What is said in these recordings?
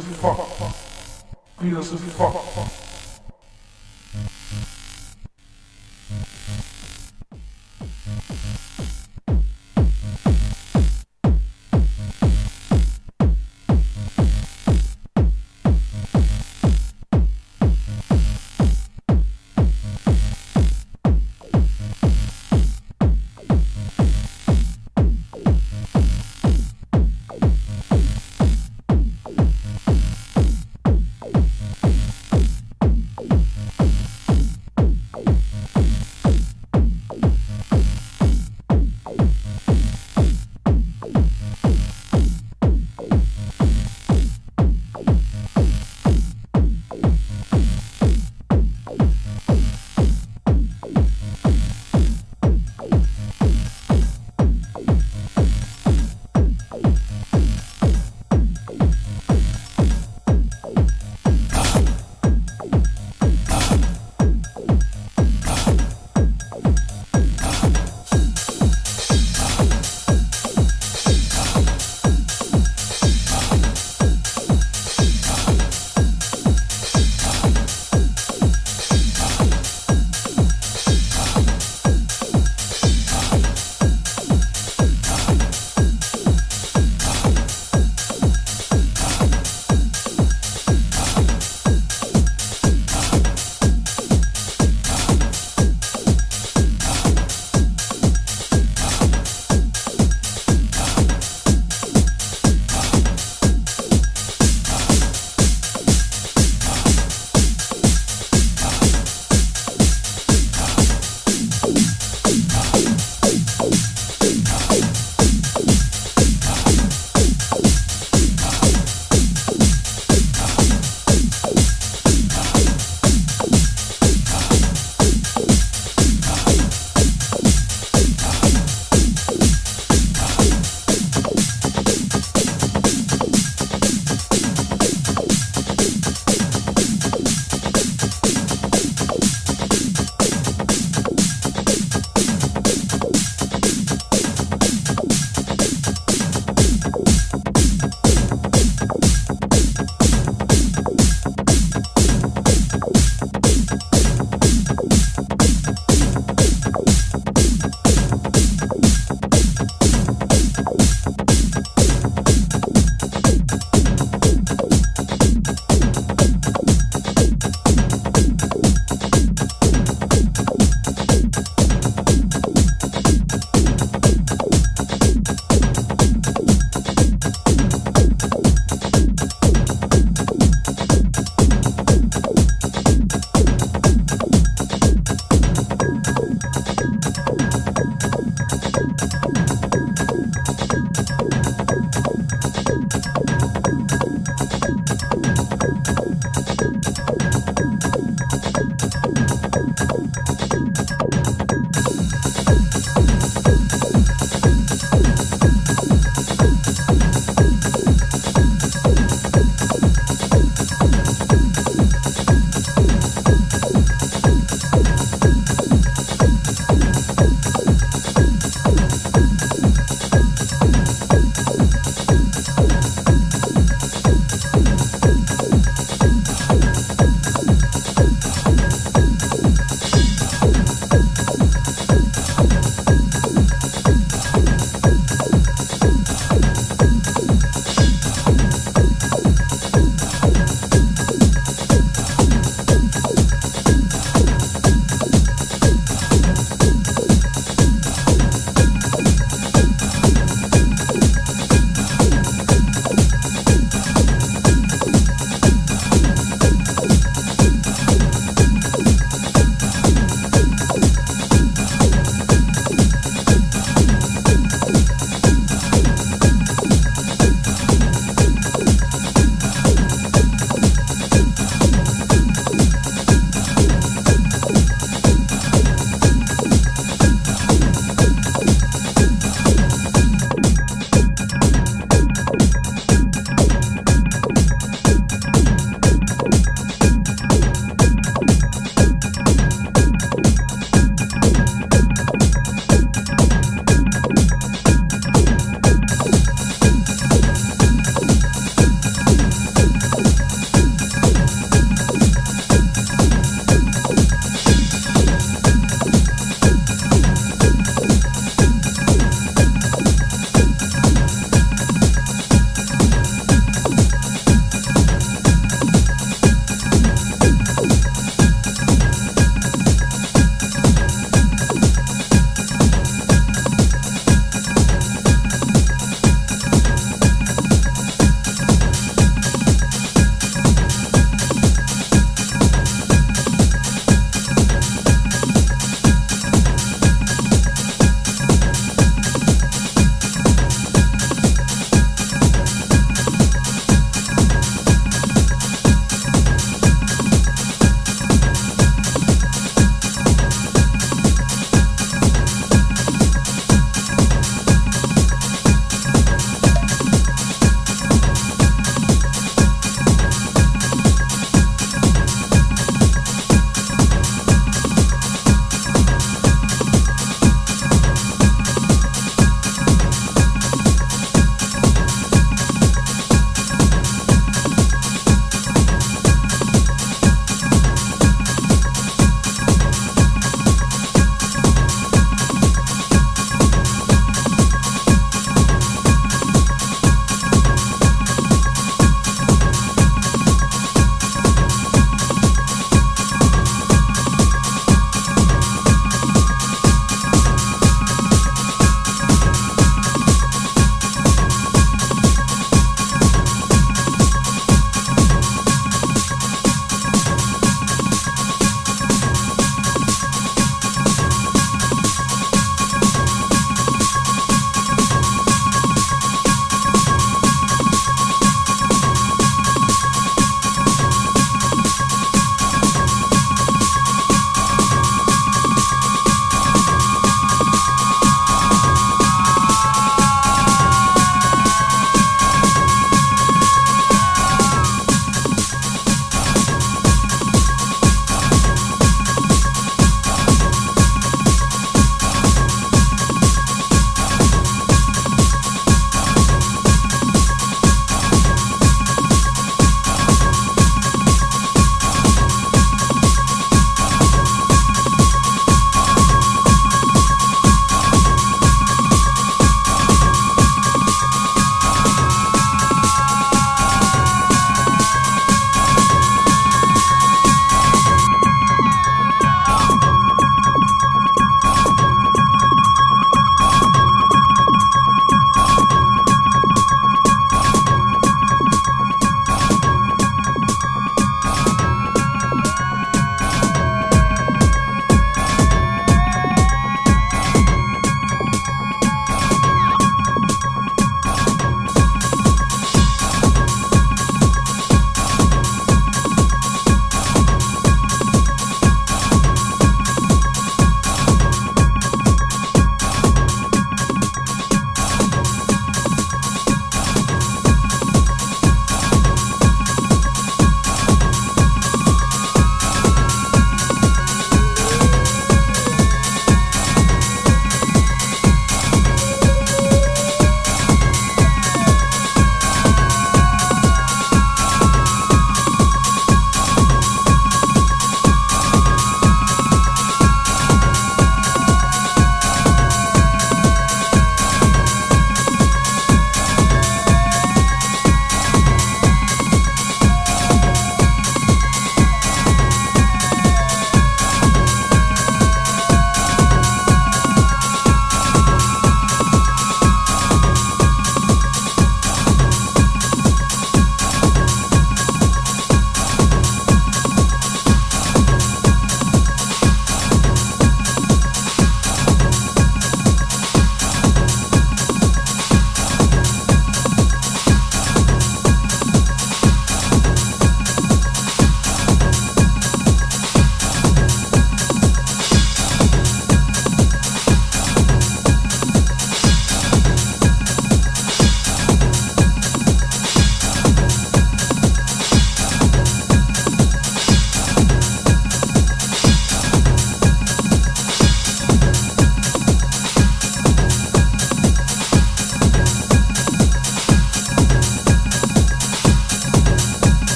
Philosophy Fuck. Philosophy Fuck.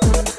Bye.